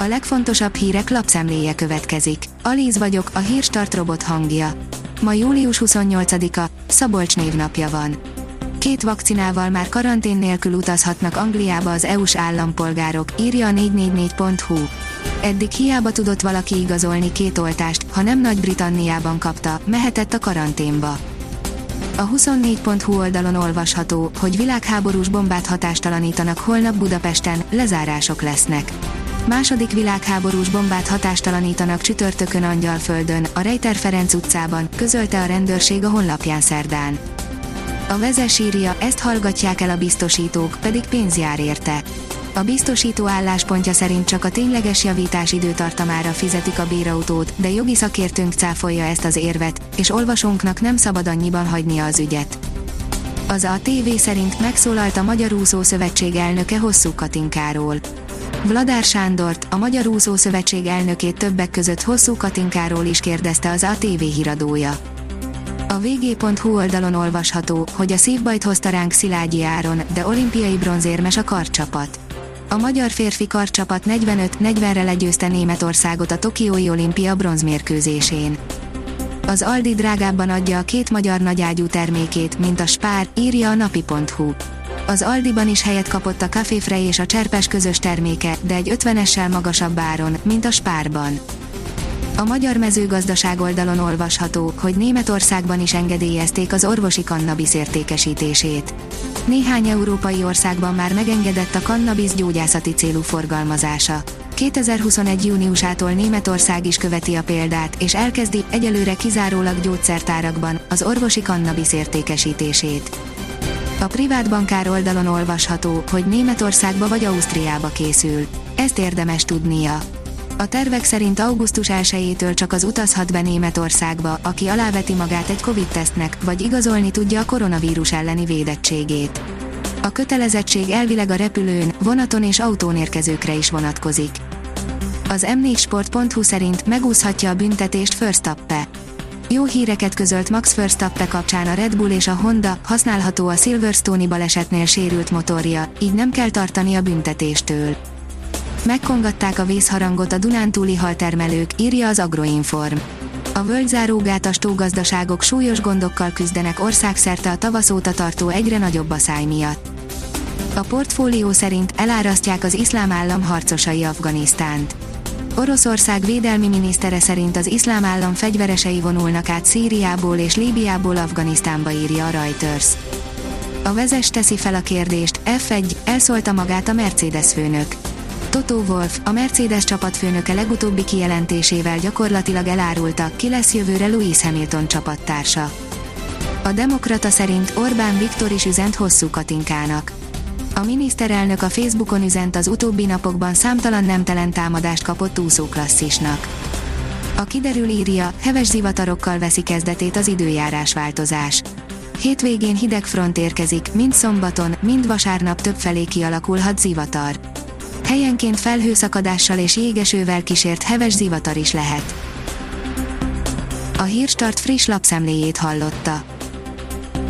A legfontosabb hírek lapszemléje következik. Alíz vagyok, a hírstart robot hangja. Ma július 28-a, Szabolcs névnapja van. Két vakcinával már karantén nélkül utazhatnak Angliába az EU-s állampolgárok, írja a 444.hu. Eddig hiába tudott valaki igazolni két oltást, ha nem Nagy-Britanniában kapta, mehetett a karanténba. A 24.hu oldalon olvasható, hogy világháborús bombát hatástalanítanak holnap Budapesten, lezárások lesznek. Második világháborús bombát hatástalanítanak csütörtökön Angyalföldön, a Rejter Ferenc utcában, közölte a rendőrség a honlapján szerdán. A vezes írja, ezt hallgatják el a biztosítók, pedig pénz jár érte. A biztosító álláspontja szerint csak a tényleges javítás időtartamára fizetik a bérautót, de jogi szakértőnk cáfolja ezt az érvet, és olvasónknak nem szabad annyiban hagynia az ügyet. Az a TV szerint megszólalt a Magyar Úszó Szövetség elnöke Hosszú Katinkáról. Vladár Sándort, a Magyar Úszó Szövetség elnökét többek között Hosszú Katinkáról is kérdezte az ATV híradója. A vg.hu oldalon olvasható, hogy a szívbajt hozta ránk Szilágyi Áron, de olimpiai bronzérmes a karcsapat. A magyar férfi karcsapat 45-40-re legyőzte Németországot a Tokiói olimpia bronzmérkőzésén. Az Aldi drágábban adja a két magyar nagyágyú termékét, mint a Spár, írja a napi.hu. Az Aldiban is helyet kapott a Café Frey és a Cserpes közös terméke, de egy 50-essel magasabb áron, mint a Spárban. A magyar mezőgazdaság oldalon olvasható, hogy Németországban is engedélyezték az orvosi kannabisz értékesítését. Néhány európai országban már megengedett a kannabisz gyógyászati célú forgalmazása. 2021. júniusától Németország is követi a példát, és elkezdi, egyelőre kizárólag gyógyszertárakban, az orvosi kannabisz értékesítését. A privát bankár oldalon olvasható, hogy Németországba vagy Ausztriába készül. Ezt érdemes tudnia. A tervek szerint augusztus 1-től csak az utazhat be Németországba, aki aláveti magát egy Covid-tesztnek, vagy igazolni tudja a koronavírus elleni védettségét. A kötelezettség elvileg a repülőn, vonaton és autón érkezőkre is vonatkozik. Az m4sport.hu szerint megúszhatja a büntetést Förstappe. Jó híreket közölt Max Verstappen kapcsán a Red Bull és a Honda, használható a Silverstone-i balesetnél sérült motorja, így nem kell tartani a büntetéstől. Megkongatták a vészharangot a Dunántúli haltermelők, írja az Agroinform. A völgyzárógátas tógazdaságok súlyos gondokkal küzdenek országszerte a tavasz óta tartó egyre nagyobb aszály miatt. A portfólió szerint elárasztják az iszlám állam harcosai Afganisztánt. Oroszország védelmi minisztere szerint az iszlám állam fegyveresei vonulnak át Szíriából és Líbiából Afganisztánba írja a Reuters. A vezes teszi fel a kérdést, F1, elszólta magát a Mercedes főnök. Toto Wolf, a Mercedes csapatfőnöke legutóbbi kijelentésével gyakorlatilag elárulta, ki lesz jövőre Louis Hamilton csapattársa. A Demokrata szerint Orbán Viktor is üzent hosszú Katinkának. A miniszterelnök a Facebookon üzent az utóbbi napokban számtalan nemtelen támadást kapott úszóklasszisnak. A kiderül írja, heves zivatarokkal veszi kezdetét az időjárás változás. Hétvégén hideg front érkezik, mind szombaton, mind vasárnap többfelé kialakulhat zivatar. Helyenként felhőszakadással és jégesővel kísért heves zivatar is lehet. A Hírstart friss lapszemléjét hallotta.